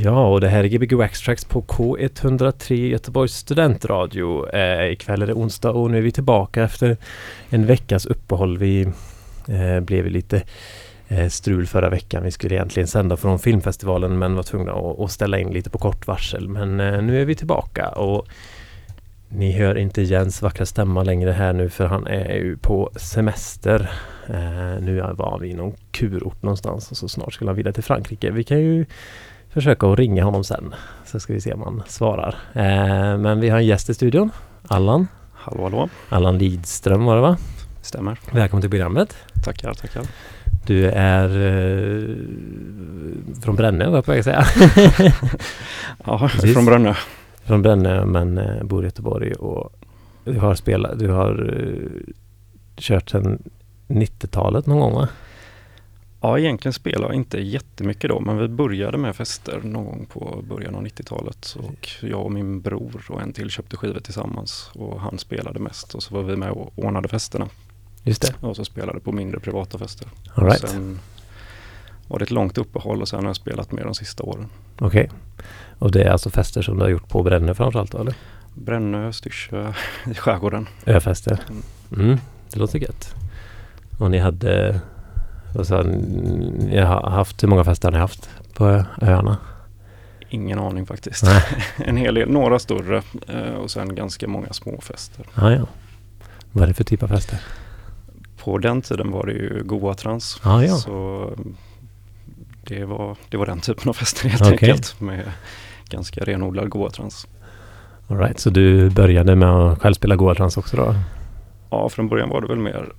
Ja, och det här är Gbg Waxtracks på K103 Göteborgs studentradio. Eh, ikväll är det onsdag och nu är vi tillbaka efter en veckas uppehåll. Vi eh, blev lite eh, strul förra veckan. Vi skulle egentligen sända från filmfestivalen men var tvungna att, att ställa in lite på kort varsel. Men eh, nu är vi tillbaka och ni hör inte Jens vackra stämma längre här nu för han är ju på semester. Eh, nu var vi i någon kurort någonstans och så snart skulle han vidare till Frankrike. Vi kan ju försöka att ringa honom sen. Så ska vi se om han svarar. Eh, men vi har en gäst i studion. Allan. Hallå hallå. Allan Lidström var det va? Stämmer. Välkommen till programmet. Tackar, tackar. Du är eh, från Brännö var jag på väg att säga. ja, är från Brännö. Från Brännö men eh, bor i Göteborg och du har spelat, du har eh, kört sedan 90-talet någon gång va? Ja, egentligen spelade jag inte jättemycket då, men vi började med fester någon gång på början av 90-talet. Och jag och min bror och en till köpte skivor tillsammans och han spelade mest och så var vi med och ordnade festerna. Just det. Och så spelade på mindre privata fester. All right. Sen var det ett långt uppehåll och sen har jag spelat mer de sista åren. Okej. Okay. Och det är alltså fester som du har gjort på Brännö framförallt eller? Brännö, Styrsö, i skärgården. Öfester. Mm, det låter gött. Och ni hade och sen, jag har haft, hur många fester har ni haft på öarna? Ingen aning faktiskt. en hel del, några större eh, och sen ganska många små fester. Ah, ja. Vad är det för typ av fester? På den tiden var det ju goa trans. Ah, ja. Så det var, det var den typen av fester helt okay. enkelt. Med ganska renodlad goa trans. All right, så du började med att själv spela goa trans också då? Ja, från början var det väl mer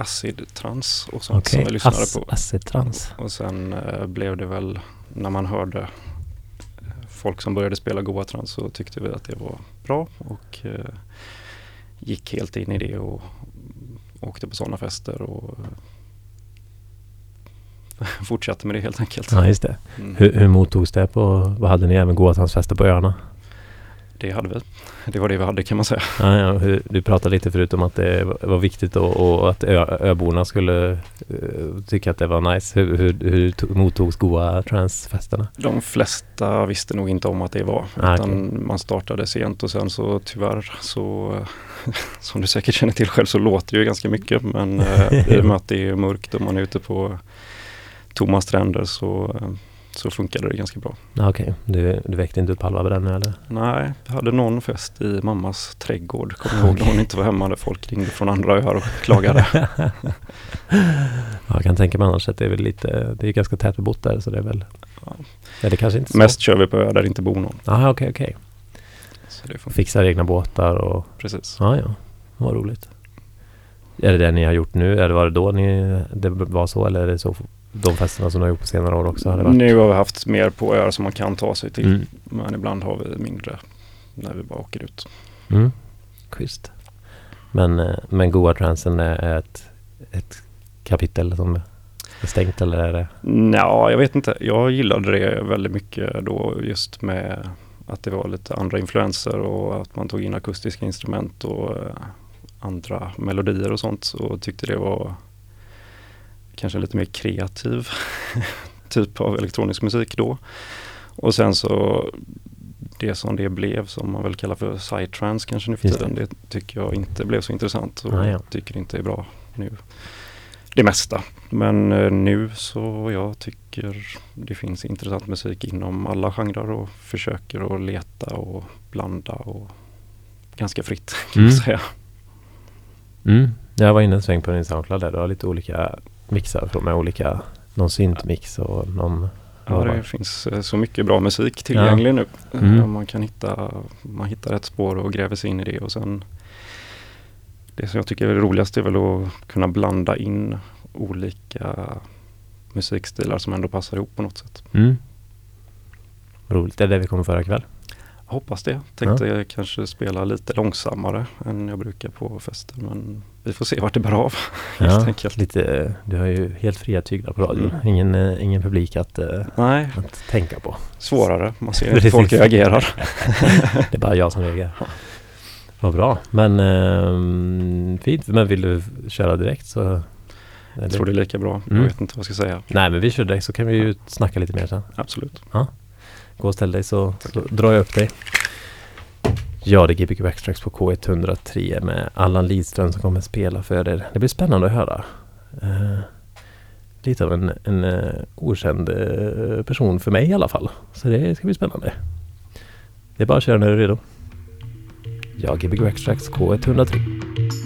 acid-trans och sånt okay. som jag lyssnade As på. Acid-trans. Och sen eh, blev det väl när man hörde eh, folk som började spela goa trans så tyckte vi att det var bra och eh, gick helt in i det och åkte på sådana fester och fortsatte med det helt enkelt. Ja, just det. Mm. Hur, hur mottogs det på, vad hade ni även goa transfester på öarna? Det hade vi. Det var det vi hade kan man säga. Ja, ja, du pratade lite förut om att det var viktigt och, att ö, öborna skulle uh, tycka att det var nice. Hur, hur, hur mottogs goa transfesterna? De flesta visste nog inte om att det var. Ah, okay. Man startade sent och sen så tyvärr så som du säkert känner till själv så låter det ju ganska mycket. Men uh, i och med att det är mörkt och man är ute på tomma stränder så uh, så funkade det ganska bra. Okej, okay. du, du väckte inte upp halva Brännö eller? Nej, jag hade någon fest i mammas trädgård. Kommer ihåg när hon inte var hemma när folk ringde från andra öar och klagade. ja, jag kan tänka mig annars att det är väl lite, det är ganska tätt bebott där så det är väl, ja. det kanske inte så. Mest kör vi på öar där det inte bor någon. Jaha, okej, okay, okej. Okay. Fixar egna båtar och... Precis. Ja, ja. Vad roligt. Är det det ni har gjort nu? Eller var det då ni, det var så eller är det så de festerna som du har gjort på senare år också? Hade varit. Nu har vi haft mer på öar som man kan ta sig till. Mm. Men ibland har vi mindre när vi bara åker ut. Mm. Schysst. Men, eh, men Goa Transen är ett, ett kapitel som är stängt eller är det? Ja, jag vet inte. Jag gillade det väldigt mycket då just med att det var lite andra influenser och att man tog in akustiska instrument och eh, andra melodier och sånt och tyckte det var kanske lite mer kreativ typ av elektronisk musik då. Och sen så det som det blev som man väl kallar för psytrance kanske nu för tiden. Det. det tycker jag inte blev så intressant och ah, ja. tycker inte är bra nu. Det mesta. Men eh, nu så jag tycker det finns intressant musik inom alla genrer och försöker att leta och blanda och ganska fritt kan mm. man säga. Mm. Jag var inne en sväng på din Soundcloud där. Du har lite olika mixar med olika, någon syntmix och någon Ja, det finns eh, så mycket bra musik tillgänglig ja. nu. Mm. Man kan hitta, man hittar ett spår och gräver sig in i det och sen det som jag tycker är det roligaste är väl att kunna blanda in olika musikstilar som ändå passar ihop på något sätt. Mm. Roligt, det är det vi kommer föra ikväll. Hoppas det. Tänkte ja. kanske spela lite långsammare än jag brukar på fester men vi får se vart det bär av. Ja. Lite, du har ju helt fria tyglar på radion. Mm. Ingen, eh, ingen publik att, eh, Nej. att tänka på. Svårare, man ser hur folk reagerar. det är bara jag som reagerar. Vad bra, men eh, fint. Men vill du köra direkt så jag tror det är lika bra. Mm. Jag vet inte vad jag ska säga. Nej men vi kör direkt så kan vi ju snacka lite mer sen. Absolut. Ja gå och ställ dig så, så drar jag upp dig. Ja, det är Gbg Backstracks på K103 med Allan Lidström som kommer spela för er. Det blir spännande att höra. Uh, lite av en, en uh, okänd uh, person för mig i alla fall. Så det ska bli spännande. Det är bara att köra när du är redo. Ja, Gbg Backstracks K103.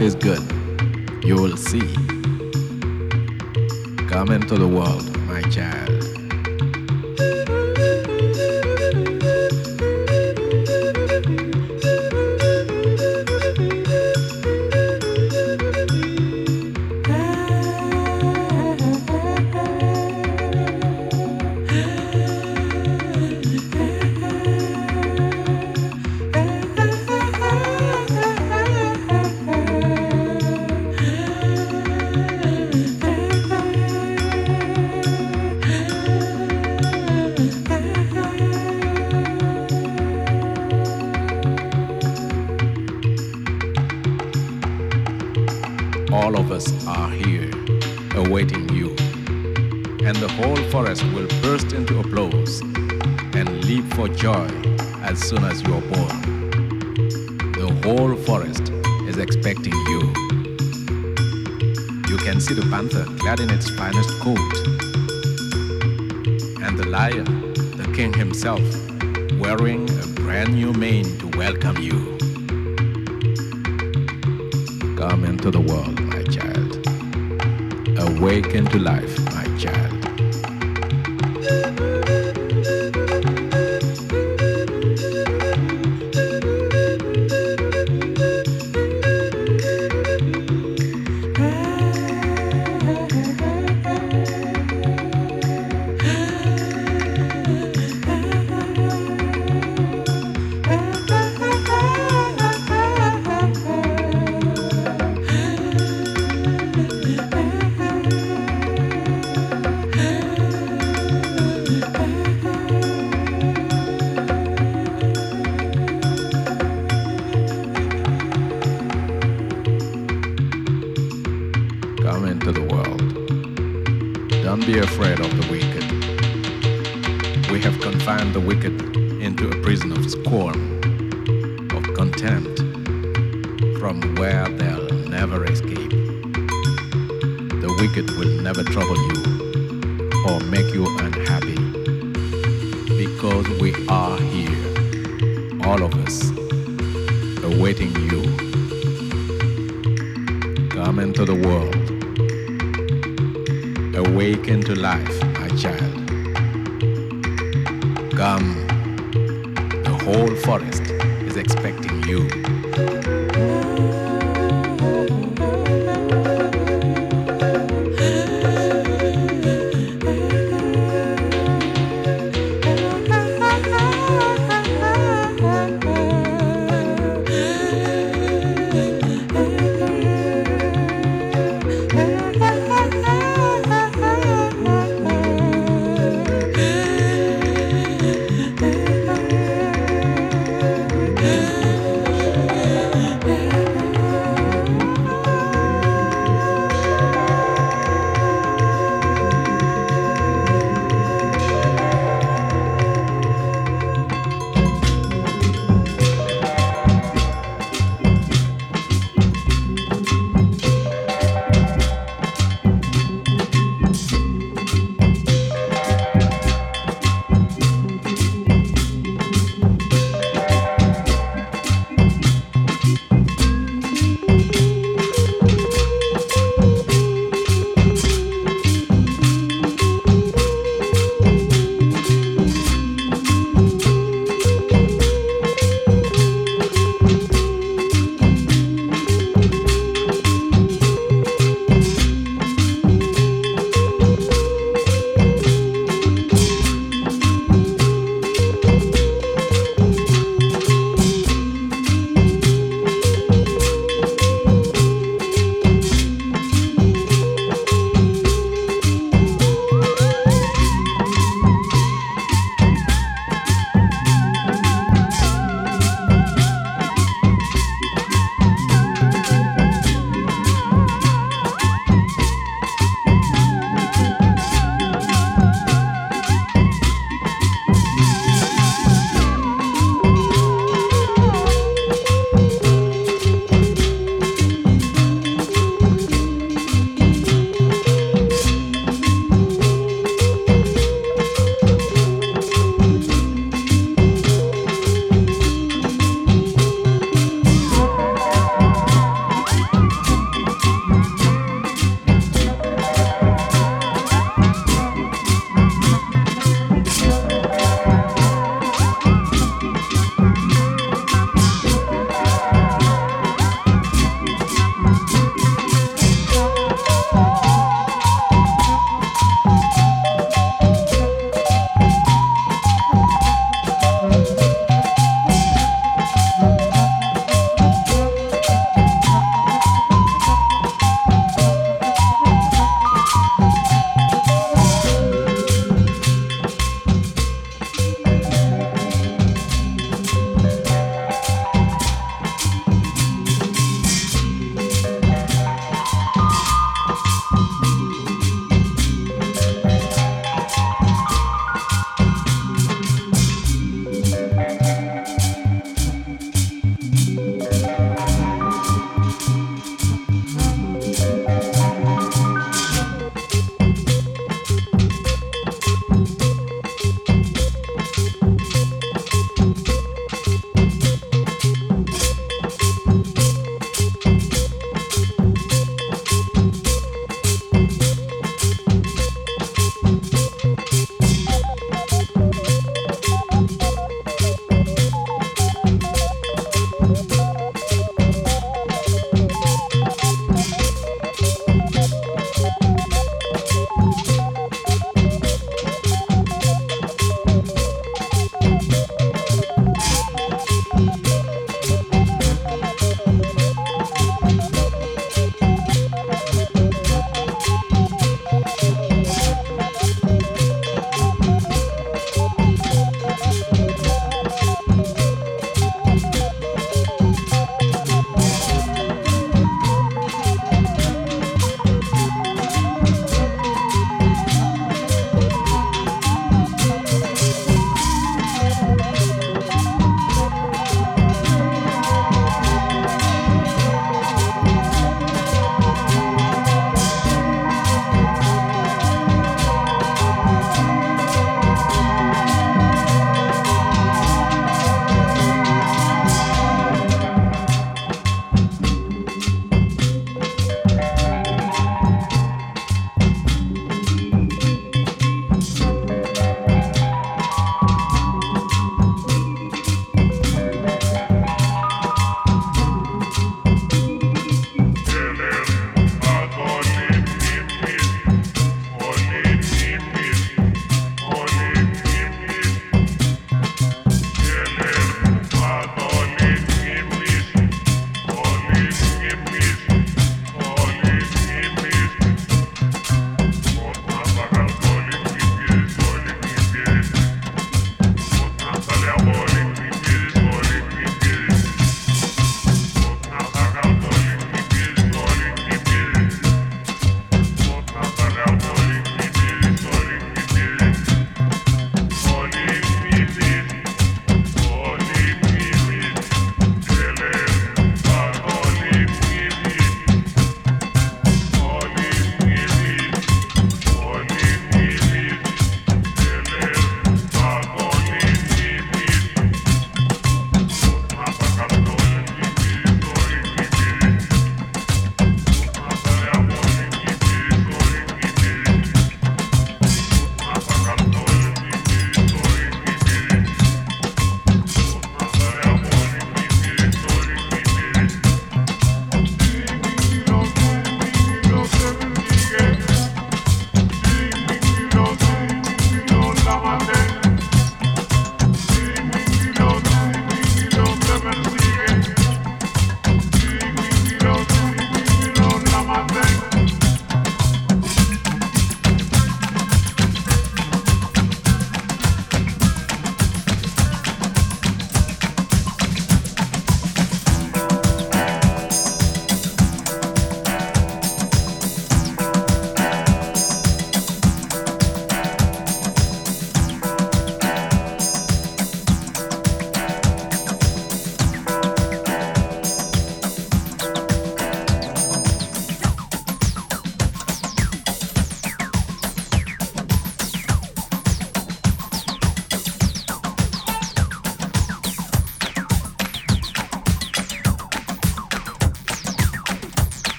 Is good. You will see. Come into the world, you can see the panther clad in its finest coat, and the lion, the king himself, wearing a brand new mane to welcome you. Come into the world, my child. Awaken to life, my child.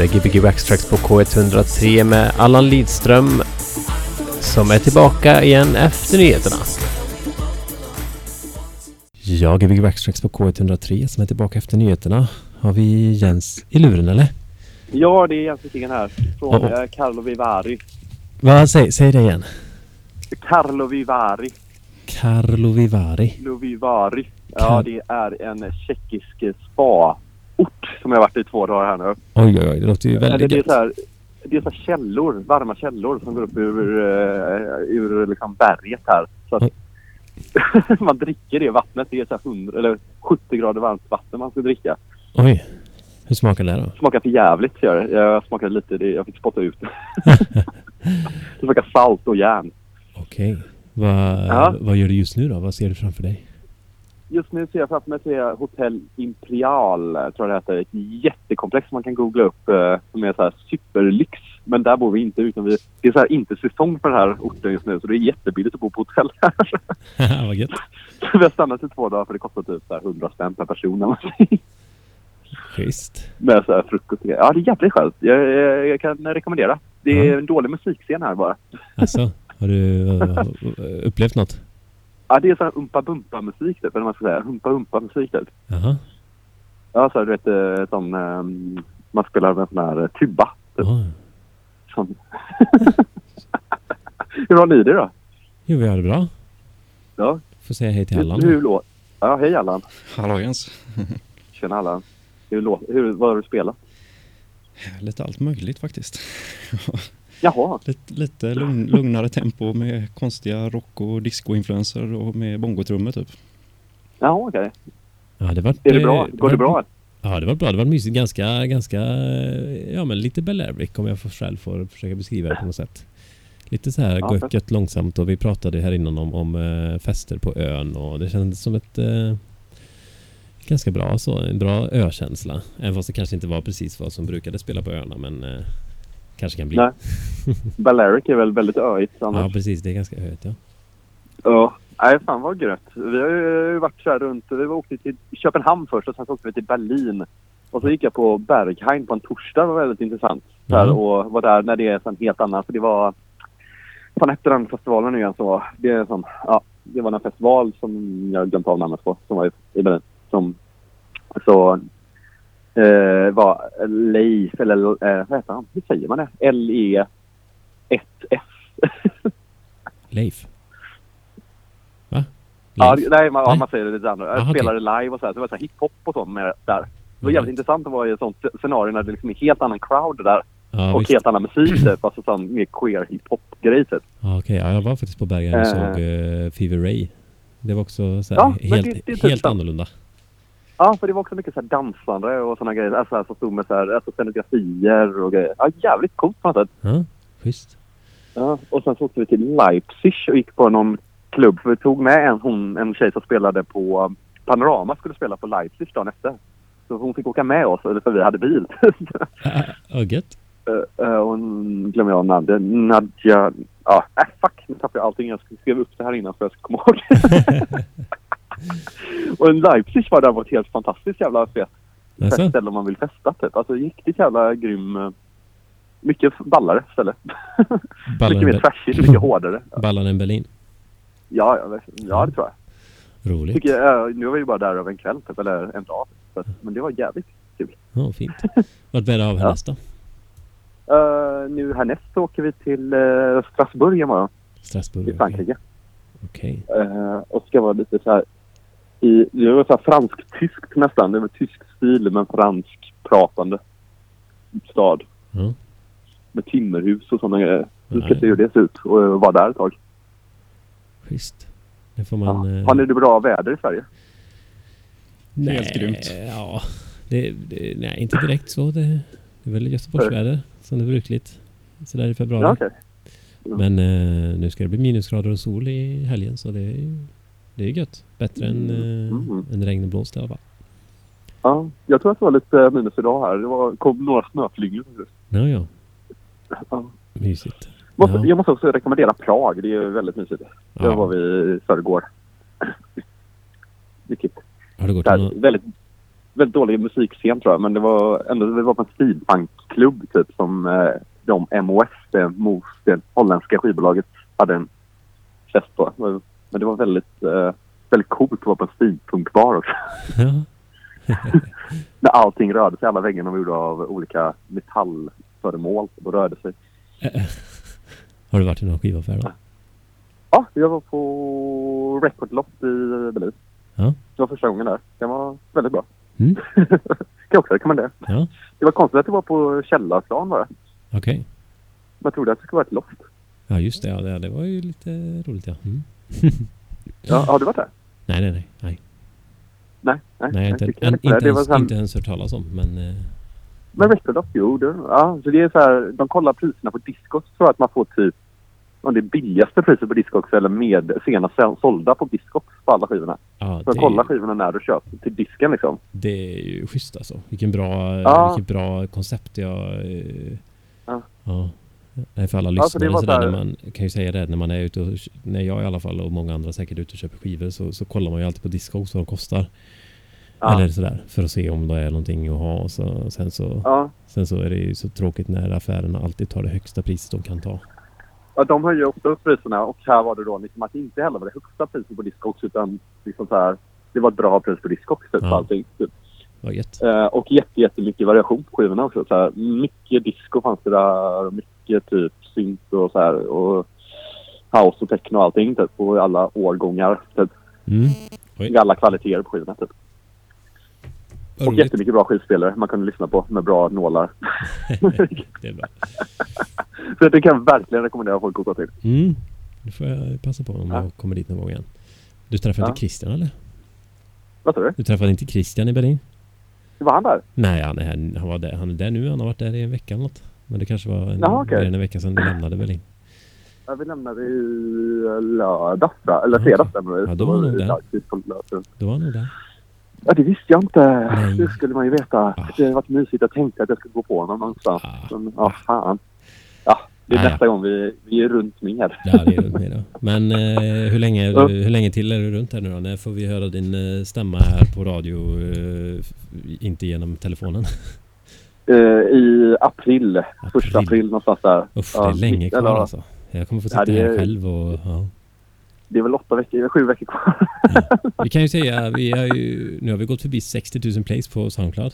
Är Gbg Waxtracks på K103 med Allan Lidström som är tillbaka igen efter nyheterna. Ja, Gbg Waxtracks på K103 som är tillbaka efter nyheterna. Har vi Jens i luren eller? Ja, det är Jens Wikingen här från Oh, oh. eh, Carlo Vivari. Vad säg, säg det igen. Carlo Vivari. Carlo Vivari. Carlo Vivari. Ja, det är en tjeckisk spa-ort som jag har varit i två dagar här nu. Oj, oj, oj. Det låter ju Eller väldigt det är så här, det är så här källor, varma källor som går upp ur, uh, ur liksom berget här. Så att man dricker det vattnet. Det är så här 100 eller 70 grader varmt vatten man ska dricka. Oj. Hur smakar det då? Smakar för jävligt gör det. Jag smakade lite, det, jag fick spotta ut det. det smakar salt och järn. Okej. Vad, Ja. vad gör du just nu då? Vad ser du framför dig? Just nu ser jag framför mig ser Hotell Imperial, tror jag det heter. Ett jättekomplex som man kan googla upp eh, som är så här superlyx. Men där bor vi inte utan vi, det är så här inte säsong på den här orten just nu så det är jättebilligt att bo på hotell här. vad gött. Vi har stannat i två dagar för det kostar typ så här 100 spänn per person eller. Schysst. Med så här frukost. Ja, det är jävligt skönt. Jag, jag, jag kan rekommendera. Det är Ja. en dålig musikscen här bara. Alltså, har du upplevt något? Ja, det är så här umpa bumpa musik typ, eller vad man ska säga. Humpa humpa musik typ. Jaha. Ja, så här, du vet, eh, som ehm, man spelar med en sån här eh, tuba. Typ. Som... Hur har ni det då? Jo, vi har det bra. Ja. Får säga hej till Allan. Hur, hur lå... Ja, hej Allan. Hallå Jens. Tjena Allan. Hur, lå... hur, vad har du spelat? Lite allt möjligt faktiskt. Jaha. lite lite lugn, lugnare tempo med konstiga rock och disco-influenser och med bongotrummor typ. Jaha, okej. Ja, det var, Är det bra? eh, Går det bra? Ja, det var bra. Det var mysigt. Ganska, ganska, eh, ja men lite Balearic om jag får själv får försöka beskriva det på något sätt. Lite så här Ja, gött, gött långsamt och vi pratade här innan om, om eh, fester på ön och det kändes som ett eh, ganska bra så, en bra ökänsla. Även fast det kanske inte var precis vad som brukade spela på öarna men eh, kanske kan bli. Nej. Balearic är väl väldigt öigt Ja, annars. precis. Det är ganska högt ja. Ja. Nej, fan vad gött. Vi har ju varit så här runt. Vi åkte till Köpenhamn först och sen så åkte vi till Berlin. Och så gick jag på Berghain på en torsdag. Det var väldigt intressant. Mhm. och var där när det är en helt annat. För det var... Fan efter den festivalen nu igen så var det är som... Ja, det var en festival som jag glömt av namnet på. Som var i, i Berlin. Som... Så... Eh, var Leif eller eh, vad heter han? Hur säger man det? L-E-1-F. Leif? Va? Ja, Leif? det- nej, man, ja, Nej. man säger det lite andra. Jag spelade live och så här. Så det var så här hiphop och sånt med där. Det var Ja, jävligt intressant att vara i ett sånt scenario när det liksom är helt annan crowd där. ja, och visst. helt annan musik typ. Alltså sån mer queer hiphop-grej typ. Ja, okej. Ja, jag var faktiskt på Bergen och Eh. såg uh, Fever Ray. Det var också så här, Ja, helt, det- det typ helt sant. Ja, för det var också mycket så här dansande och såna grejer. Alltså som stod med så här, alltså scenografier och grejer. Ja, jävligt coolt på något sätt. Ja, schysst. Ja, och sen så åkte vi till Leipzig och gick på någon klubb. För vi tog med en, hon, en tjej som spelade på Panorama skulle spela på Leipzig dagen efter. Så hon fick åka med oss, eller för vi hade bil. Ja, gött. Uh, uh, och n- glömmer jag namnet. Nadja... Ja, äh, fuck. Nu tappade jag allting. Jag skrev upp det här innan för jag ska komma ihåg. och en Leipzig var där var ett helt fantastiskt jävla fett ställe om man vill festa typ. Alltså riktigt jävla grym... eh, Mycket ballare ställe. mycket mer trashigt, mycket hårdare. ballar en Berlin. Ja, ja, ja det tror jag. Roligt. Tycker, jag nu var vi ju bara där över en kväll typ, eller en dag. Att- men det var jävligt kul. Ja, fint. Vart bär det av Ja. härnäst då? Uh, nu härnäst så åker vi till uh, Strasbourg imorgon, Strasbourg? i Frankrike. Okej. Eh, och ska vara lite så här i, det var så här fransk-tyskt nästan. Det var tysk stil men fransk-pratande stad. Ja. Med timmerhus och sådana grejer. Vi ska se hur det ser ut och vara där ett tag. Schysst. Det får Ja. man... eh, Har ni det bra väder i Sverige? nej, Helt grymt. Ja. Det, det, nej, inte direkt så. Det, det är väl Göteborgsväder som det är brukligt. Sådär i februari. Ja, okej. Men eh, nu ska det bli minusgrader och sol i helgen så det är, det är gött. Bättre än, eh, Mm. än regn och blåst i alla fall. Ja, jag tror att det var lite minus idag här. Det var, kom några snöflingor. Ja, ja. Ja. Mysigt. Måste, Ja. Jag måste också rekommendera Prag. Det är väldigt mysigt. Ja. var vi i förrgår. Vilket Har du gått där, någon, väldigt... väldigt dålig musikscen tror jag. Men det var ändå, vi var på en speedpunkklubb typ som eh, de MOS, det, MOS, det holländska skivbolaget, hade en fest på. Men det var väldigt, eh, väldigt coolt att vara på en speedpunkbar också. När allting rörde sig, alla väggarna var gjorda av olika metallföremål och rörde sig. Har du varit i någon skivaffär då? Ja, jag var på Record Lot i Berlin. Ja. Det var första gången där. Det var väldigt bra. Mm. kan jag också rekommendera. Ja, Det var konstigt att det var på källarplan bara. okej. Man trodde att det skulle vara ett loft. Ja, just det. Ja, det, det var ju lite roligt ja. Mm. Ja, har du varit där? Nej, nej, nej. Nej, Nej, nej. nej inte, en, inte, det var ens, så här, inte ens hört talas om. Men eh, Men Record Lot, jo. Det, ja, så det är så här, de kollar priserna på Discogs jag att man får typ om det är billigaste priset på Discogs eller med senast sålda på Discogs på alla skivorna. ja, Så kolla skivorna när du köper till disken liksom. det är ju schysst alltså. Vilken bra, Ja. vilket bra koncept. Jag, eh, Ja. ja. Nej, för alla det lyssnare var sådär, så här- när man kan ju säga det när man är ute och, när jag i alla fall och många andra säkert ute och köper skivor så, så kollar man ju alltid på Discogs vad de kostar. Ja. Eller sådär, för att se om det är någonting att ha. Så, sen, så, Ja. sen så är det ju så tråkigt när affärerna alltid tar det högsta priset de kan ta. Ja, de höjer ofta upp priserna och här var det då liksom att det inte heller var det högsta priset på Discogs utan liksom så här, det var ett bra pris på Discogs typ, Ja. allting. Typ. Vad gött. Eh, och jätte, jättemycket variation på skivorna också. Så här, mycket disco fanns det där och mycket typ synt och så här och house och techno och allting typ på alla årgångar. Typ. Mm. Alla kvaliteter på skivorna typ. Vad Och roligt. jättemycket bra skivspelare man kunde lyssna på med bra nålar. det är bra. Så det kan jag verkligen rekommendera folk att gå till. Mm. Det får jag passa på om Ja. jag kommer dit någon gång igen. Du träffade Ja. inte Christian eller? Vad sa du? Du träffade inte Christian i Berlin? Var han där? Nej, han är, här, han var där. Han är där nu. Han har varit där i en vecka eller något. Men det kanske var en, Jaha, än en vecka sedan du lämnade Berlin. Ja, vi lämnade i lördags, eller Ja, fredags. stämmer det. Ja, då var han vi nog där. Då var han nog där. Ja, det visste jag inte. Nej. Det skulle man ju veta. Ah. Det hade varit mysigt. Jag tänkte att jag skulle gå på honom någonstans. Ah. Men, ja, fan. Ja, det är Ah, ja. nästa gång vi, vi är runt mer. Ja, det är runt då. Men eh, hur, länge Ja. hur länge till är du runt här nu då? När får vi höra din eh, stämma här på radio? Eh, inte genom telefonen? Eh, I april. Första april någonstans där. Uff, Ja, det är länge kvar eller- alltså. Jag kommer få Ja, sitta här är- själv och... Ja. Det är väl åtta veckor, sju veckor kvar. Vi kan ju säga, vi har ju, nu har vi gått förbi 60 000 plays på Soundcloud.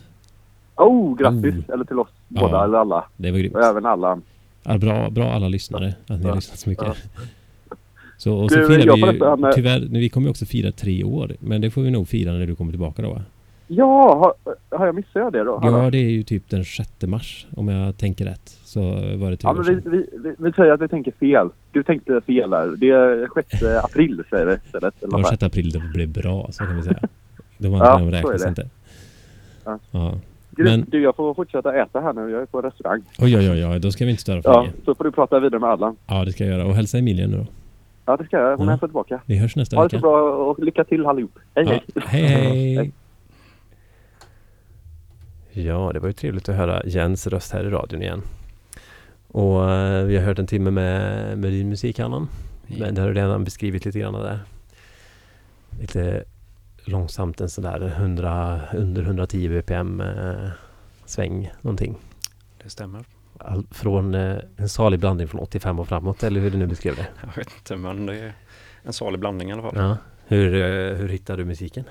Oh, grattis! Oh. Eller till oss Ja. båda, eller alla. Det var grymt. Och även alla. Ja, bra, bra alla lyssnare att ni har Ja. lyssnat så mycket. Så, och så Du, firar vi ju, eh, tyvärr, vi kommer ju också fira tre år. Men det får vi nog fira när du kommer tillbaka då va? Ja, har, har jag missat det då? Ja, det är ju typ den 6 mars om jag tänker rätt. Så var det Ja, men vi, vi, vi, vi säger att vi tänker fel. Du tänkte fel där. Det är 6 april säger vi istället. Det var vad 6 april det blev bra, så kan vi säga. De andra Ja, räknas inte. Ja. Ja. Men- du, jag får fortsätta äta här nu. Jag är på restaurang. Oj, oj, oj, oj, då ska vi inte störa för Ja, länge. så får du prata vidare med Allan. Ja, det ska jag göra. Och hälsa Emilia nu då. Ja, det ska jag. Hon Ja. är på tillbaka. Vi hörs nästa Ha det så vecka. bra och lycka till allihop. Hej, Ja, hej. hej, hej. Hej. Ja, det var ju trevligt att höra Jens röst här i radion igen. Och eh, vi har hört en timme med, med din musik, Annan. Men det har du redan beskrivit lite grann där. Lite långsamt en sån där 100, under 110 bpm eh, sväng någonting. Det stämmer. All, från eh, en salig blandning från 85 och framåt eller hur du nu beskrev det. Jag vet inte men det är en salig blandning i alla fall. Ja. Hur, eh, hur hittar du musiken?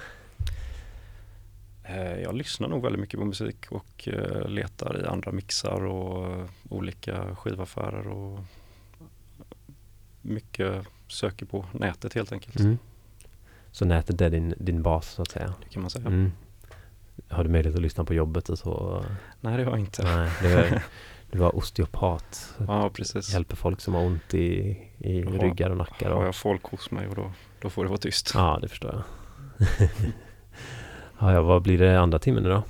Eh, Jag lyssnar nog väldigt mycket på musik och eh, letar i andra mixar och eh, olika skivaffärer och mycket söker på nätet helt enkelt. Mm. Så nätet är din, din bas så att säga. Det kan man säga. Mm. Har du möjlighet att lyssna på jobbet och så? Nej det har jag inte. Nej, det var, du var osteopat. Ja precis. Hjälper folk som har ont i, i Jaha. ryggar och nackar. Har Och, jag folk hos mig och då, då får det vara tyst. ja, det förstår jag. ja, ja, vad blir det andra timmen då?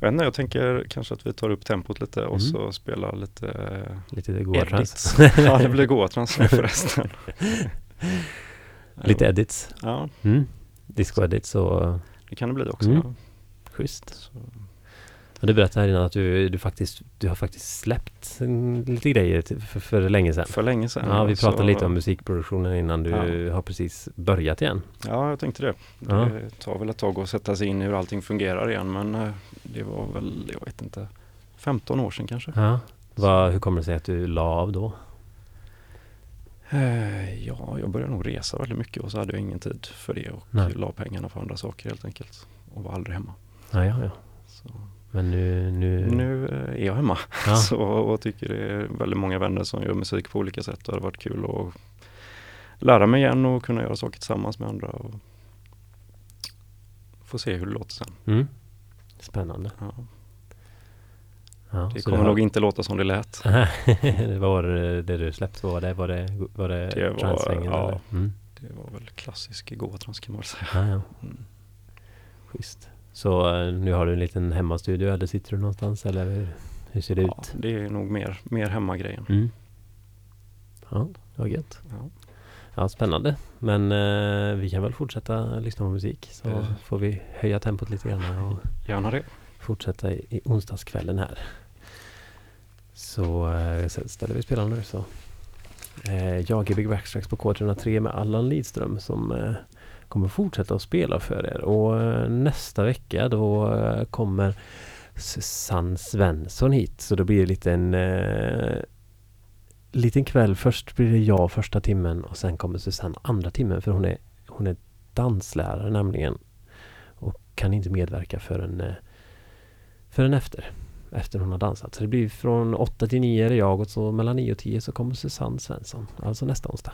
Jag vet inte, jag tänker kanske att vi tar upp tempot lite och Mm. så spelar lite Lite goa trans. ja det blir goa trans förresten. Lite edits. Ja, Mm. Disco edits och det kan det bli också. Mm. Ja. schysst. Så, du berättade här innan att du, du, faktiskt, du har faktiskt släppt lite grejer till, för, för länge sedan. För länge sedan. Ja, vi så- pratade lite om musikproduktionen innan du Ja. har precis börjat igen. Ja, jag tänkte det. Ja. Det tar väl ett tag att sätta sig in i hur allting fungerar igen men eh, det var väl, jag vet inte, 15 år sedan kanske. Ja. Vad, hur kommer det sig att du la av då? Eh, Ja, jag började nog resa väldigt mycket och så hade jag ingen tid för det och Nej. la pengarna på andra saker helt enkelt. Och var aldrig hemma. Ja, ja, ja. Så Men nu... nu, nu är jag hemma Ja. så, och tycker det är väldigt många vänner som gör musik på olika sätt och det har varit kul att lära mig igen och kunna göra saker tillsammans med andra. Och få se hur det låter sen. Mm. Spännande. Ja. Ja, Det kommer har- nog inte låta som det lät. Vad var det, det du släppt? Vad var det? Var det, var det, Det var- ja. Mm. Det var väl klassisk gåtrans kan man väl säga. Ja, ja. Mm. Schysst. Så eh, nu har du en liten hemmastudio eller sitter du någonstans eller hur, hur ser det Ja, ut? det är nog mer, mer hemmagrejen. Mm. Ja, vad gött. Ja. Ja, spännande. Men eh, vi kan väl fortsätta lyssna på musik så Eh. får vi höja tempot lite grann och Gärna det fortsätta i, i onsdagskvällen här. Så eh, ställer vi spelarna nu så. Eh, jag är Big Backstracks på K303 med Allan Lidström som eh, kommer fortsätta att spela för er. Och eh, nästa vecka då eh, kommer Susanne Svensson hit. Så då blir det lite en eh, liten kväll. Först blir det jag första timmen och sen kommer Susanne andra timmen för hon är, hon är danslärare nämligen. Och kan inte medverka förrän, eh, förrän efter. Efter hon har dansat. Så det blir från 8 till 9 är det jag och så mellan 9 och 10 så kommer Susanne Svensson. Alltså nästa onsdag.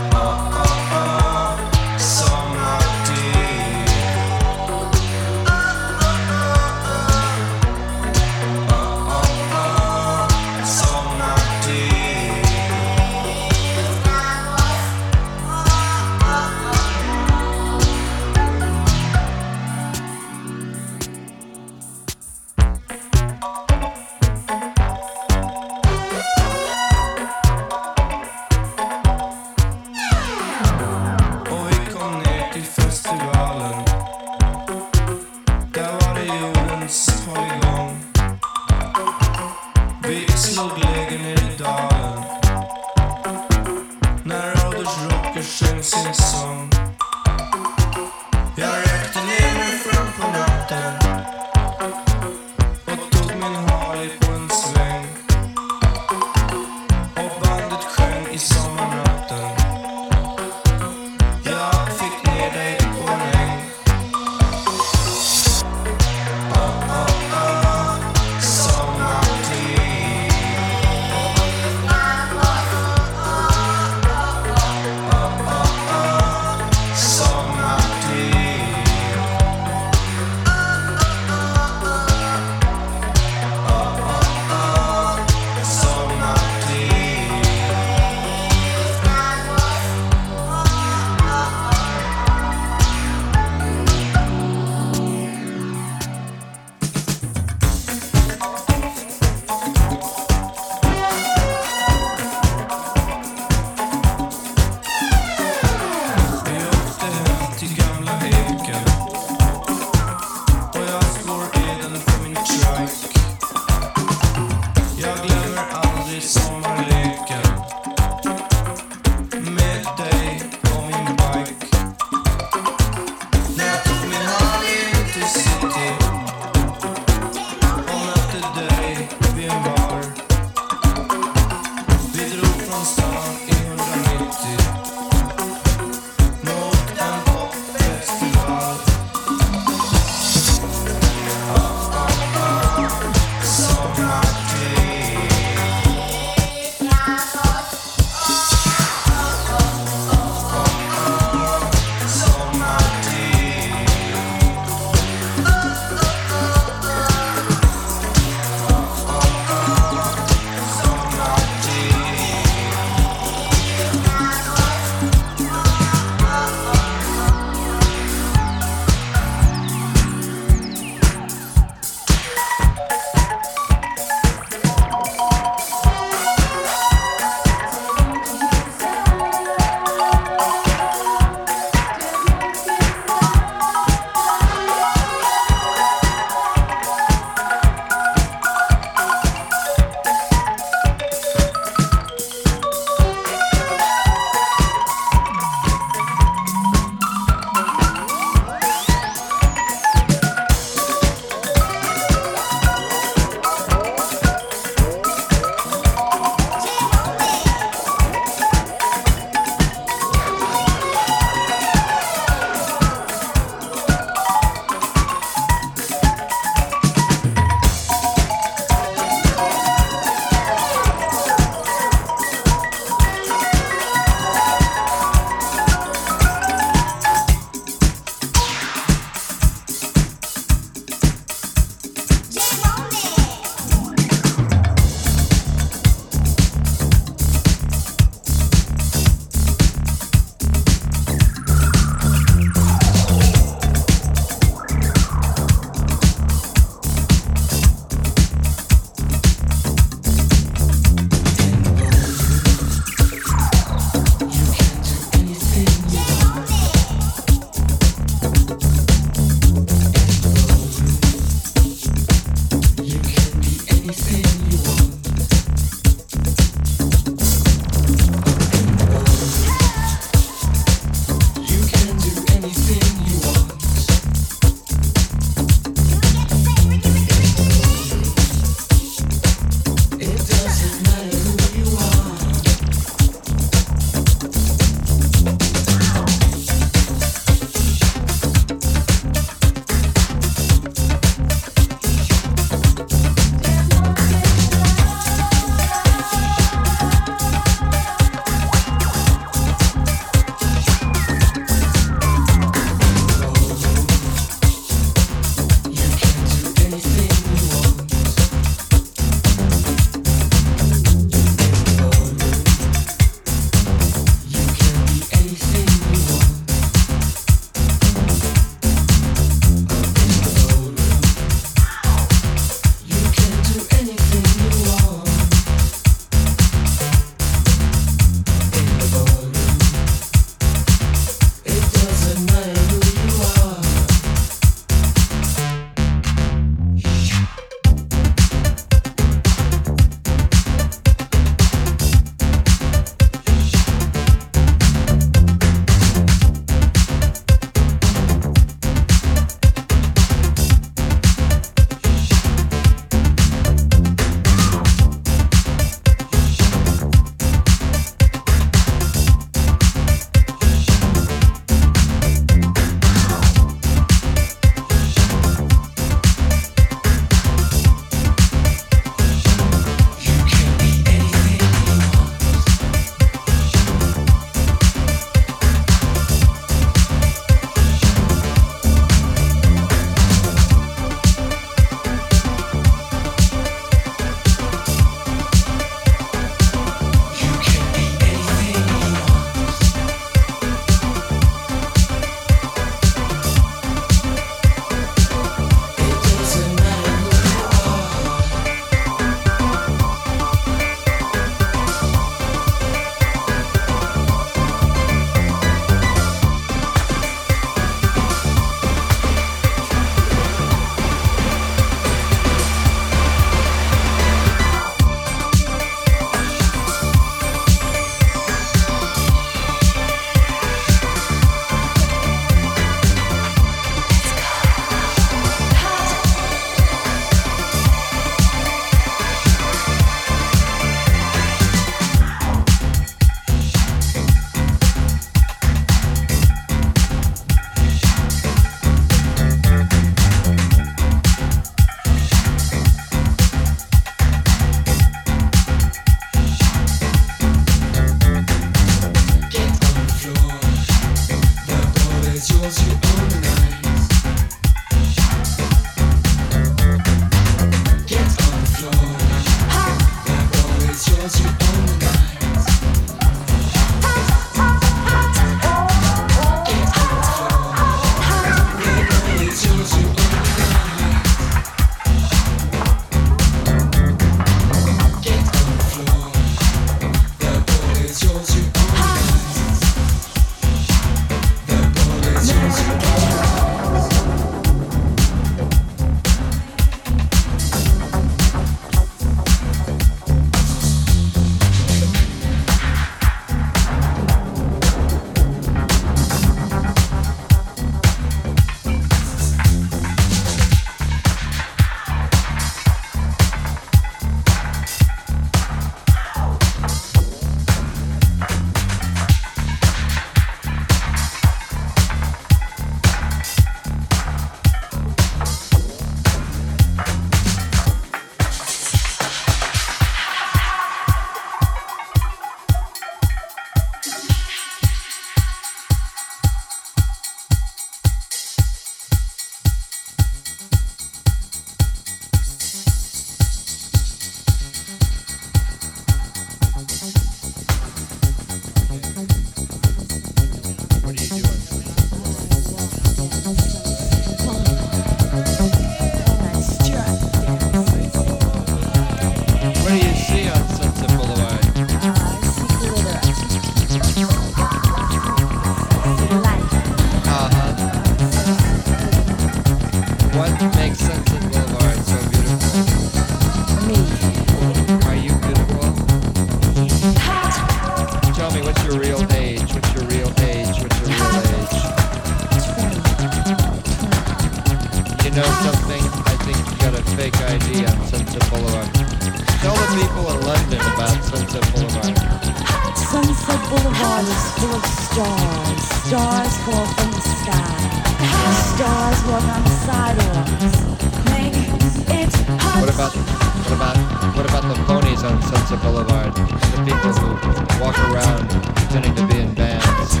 about what about what about the ponies on Sunset Boulevard? The people who walk around pretending to be in bands.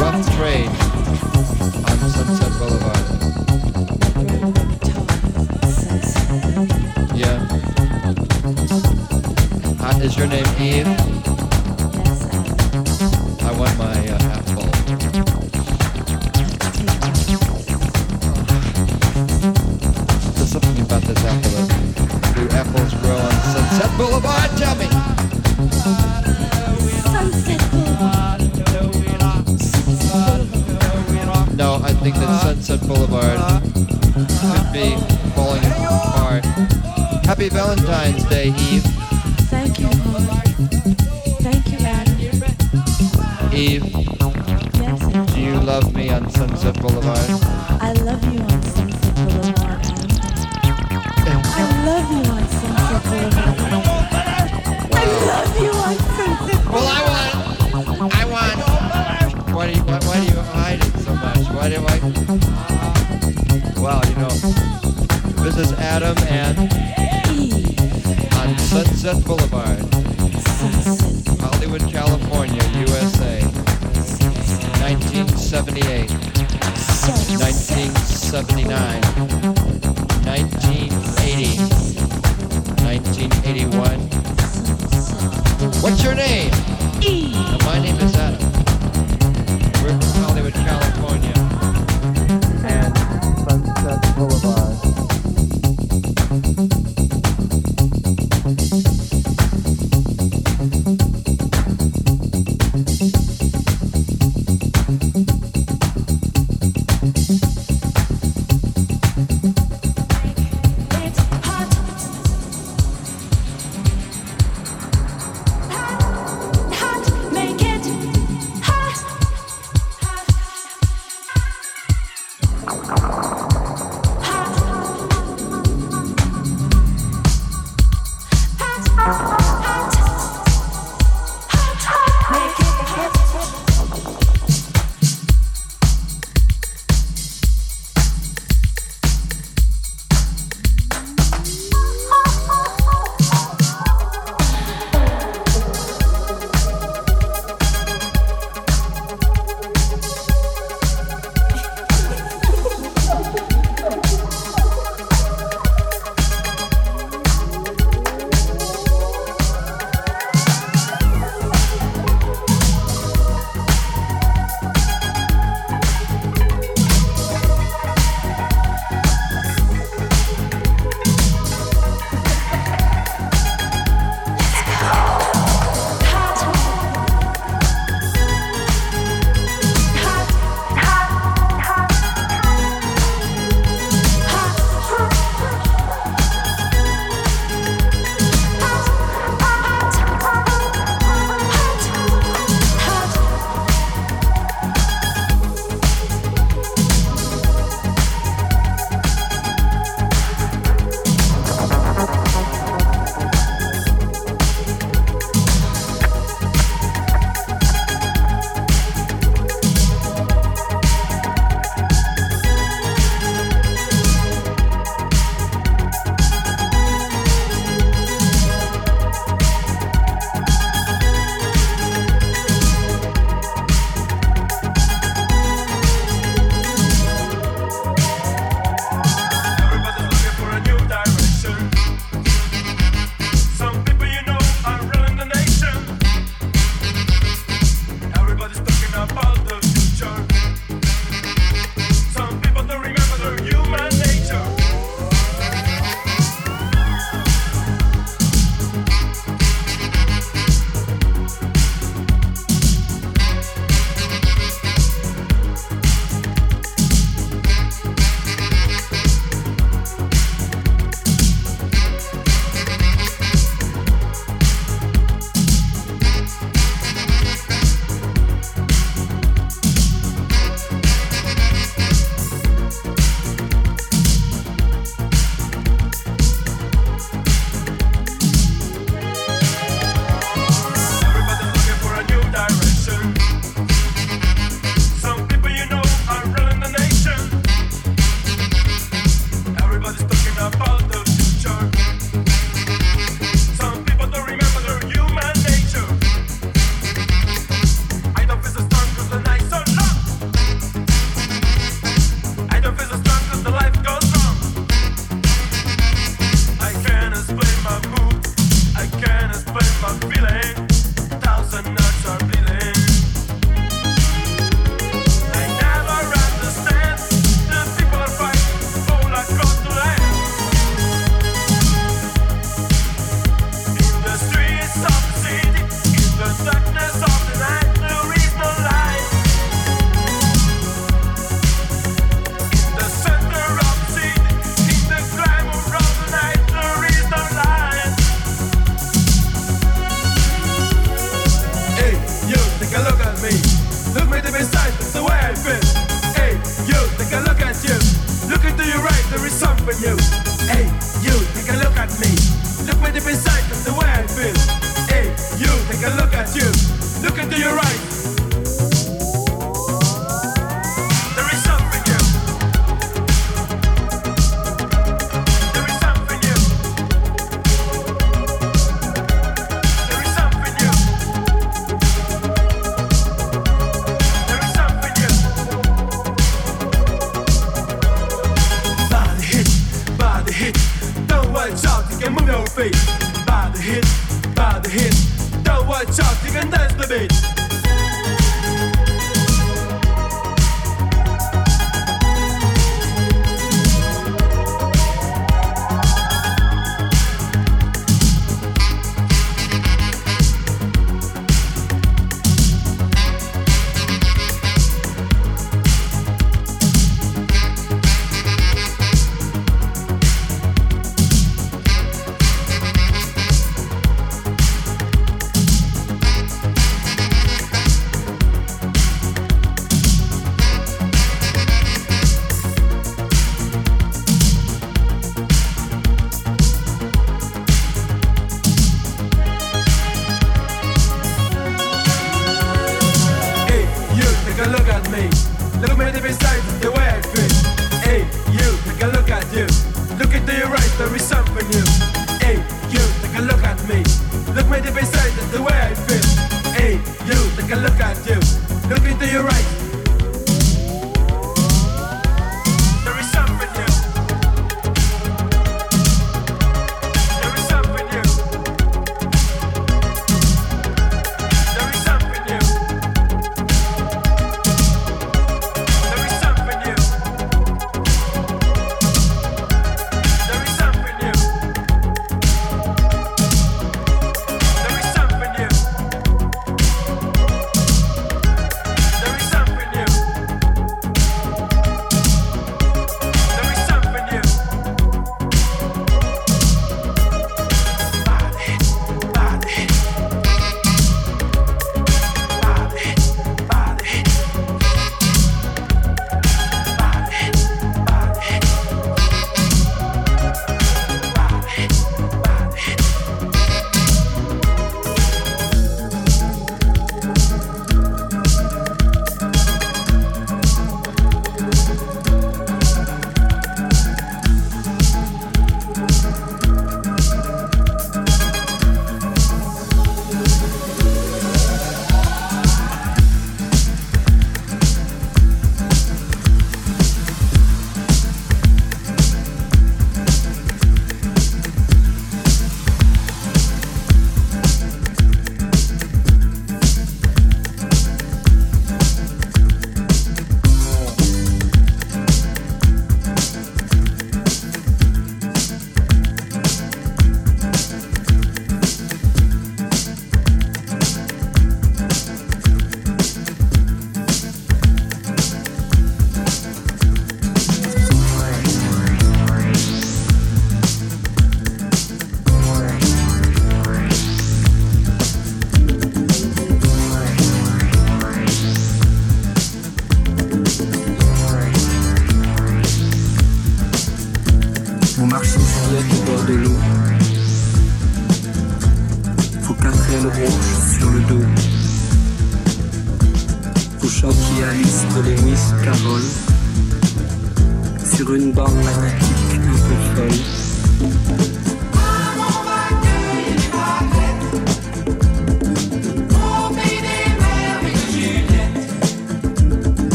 Rough trade on Sunset Boulevard. Yeah. Hot is your name Eve? Valentine's Day Eve.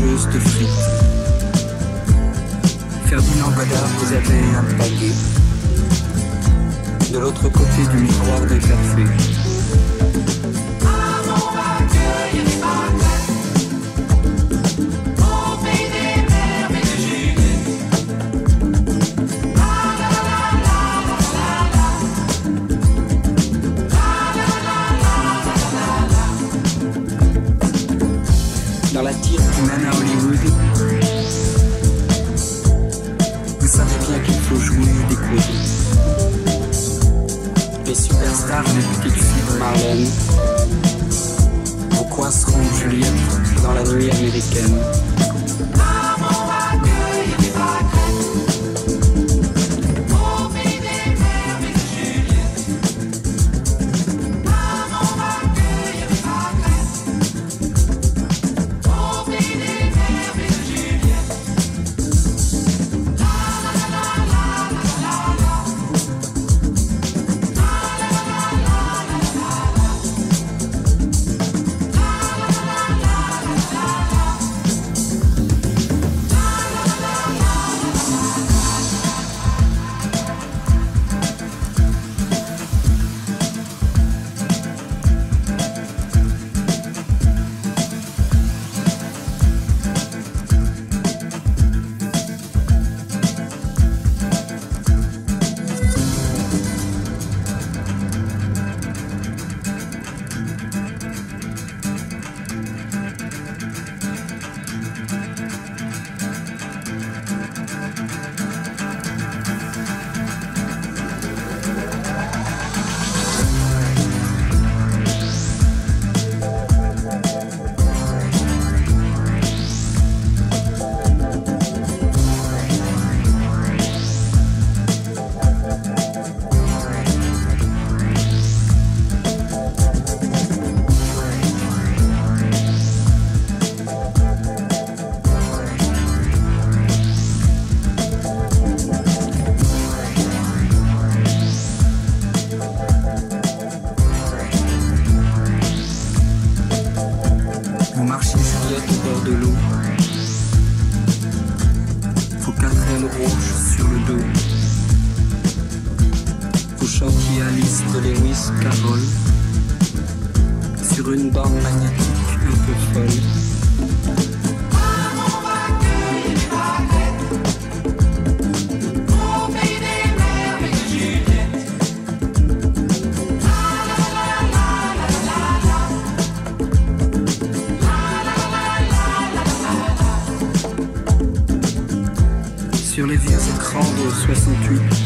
juste fou. 68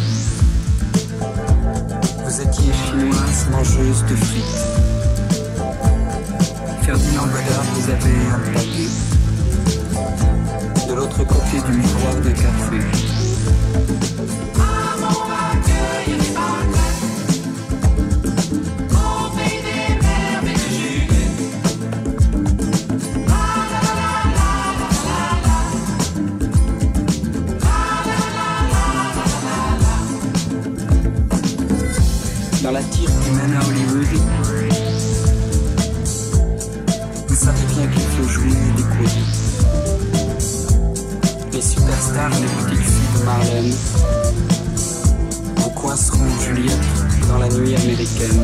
stars des Dixie de Marlène. En quoi seront Juliette dans la nuit américaine?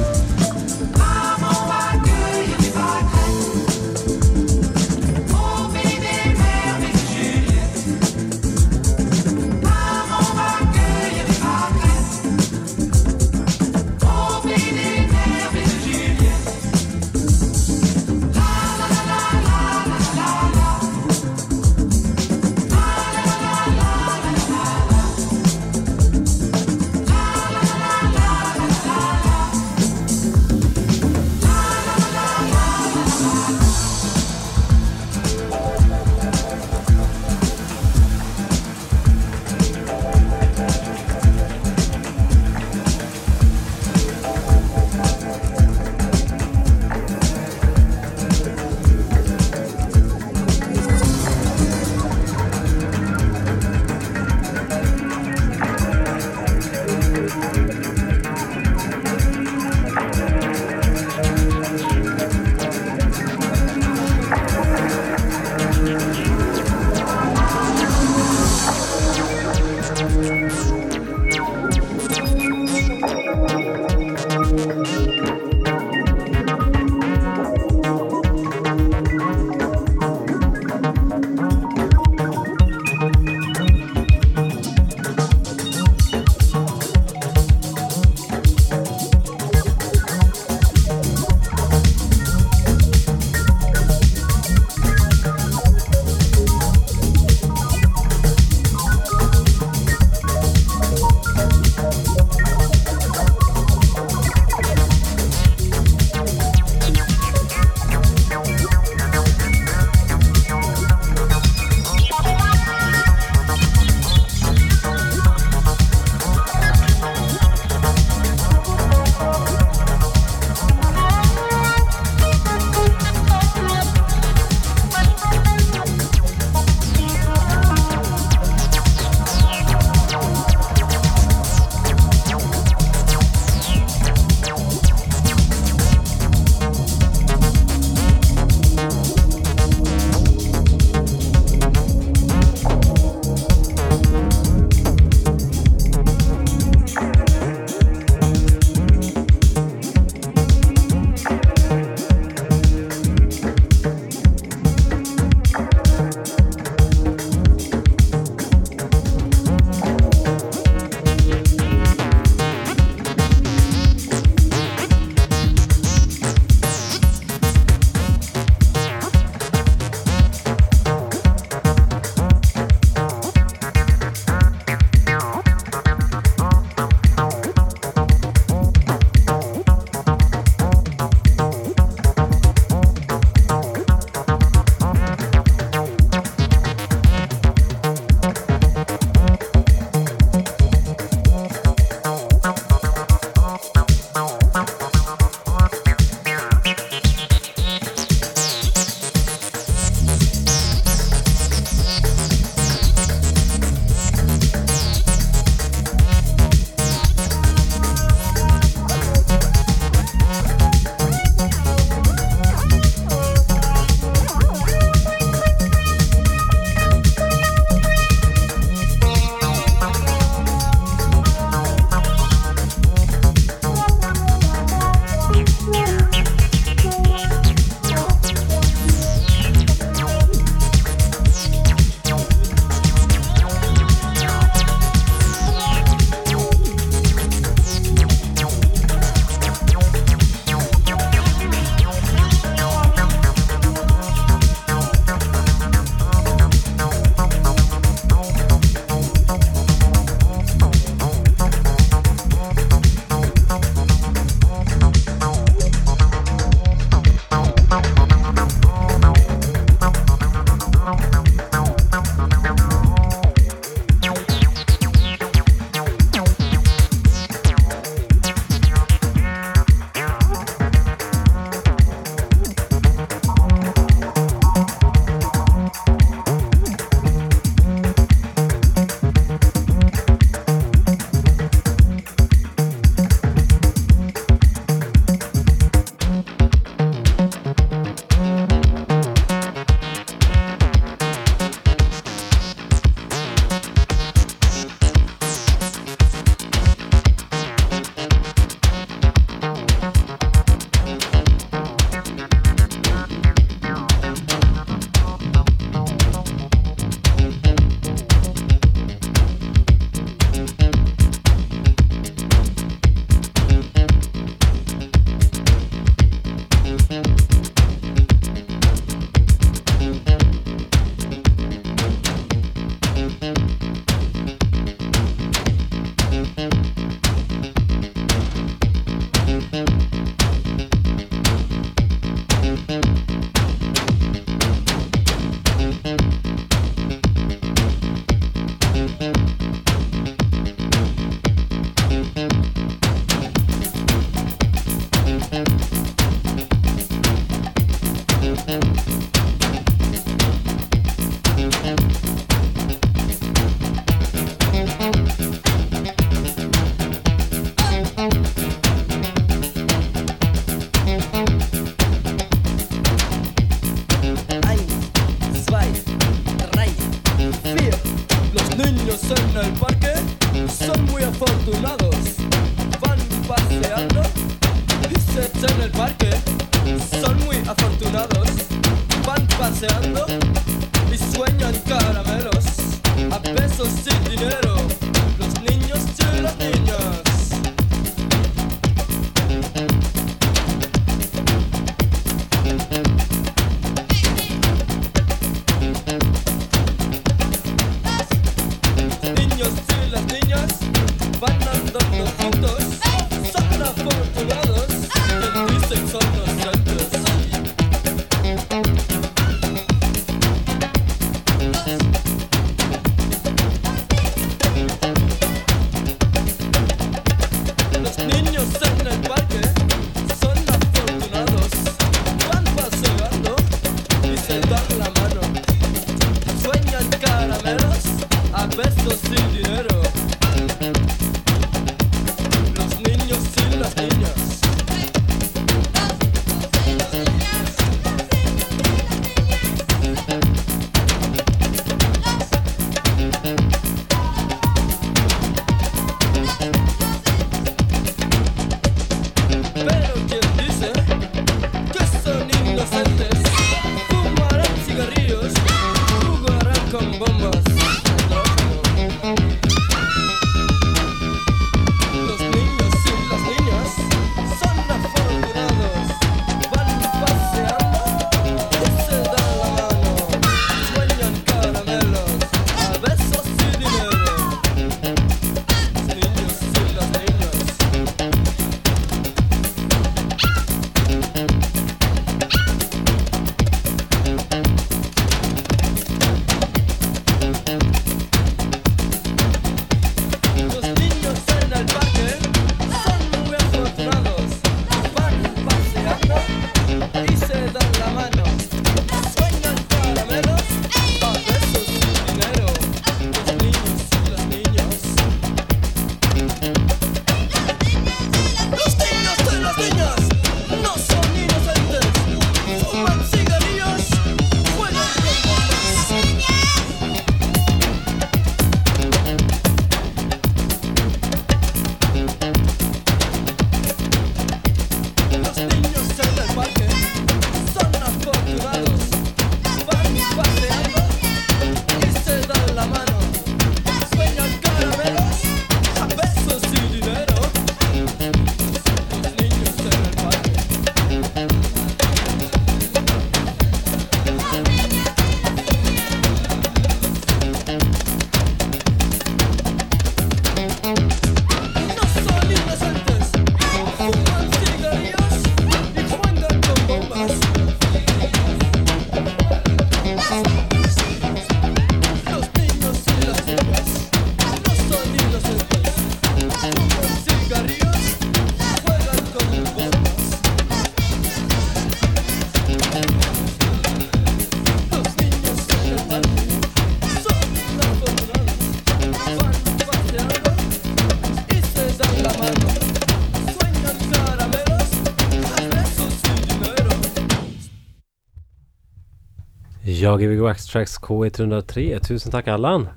Idag är vi Tracks K103. Tusen tack Allan!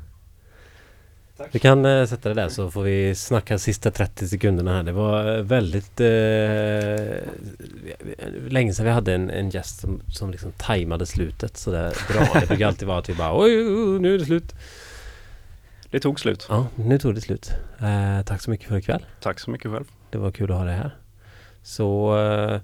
Du kan eh, sätta det där så får vi snacka sista 30 sekunderna här. Det var eh, väldigt eh, länge sedan vi hade en, en gäst som, som liksom tajmade slutet sådär bra. Det brukar alltid vara att vi bara oj, nu är det slut. Det tog slut. Ja, nu tog det slut. Eh, tack så mycket för ikväll. Tack så mycket själv. Det var kul att ha dig här. Så eh,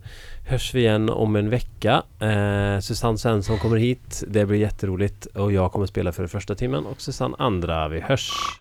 hörs vi igen om en vecka vecka. Eh, Susanne Svensson kommer hit. Det blir jätteroligt och jag kommer spela för första timmen och Susanne andra. Vi hörs!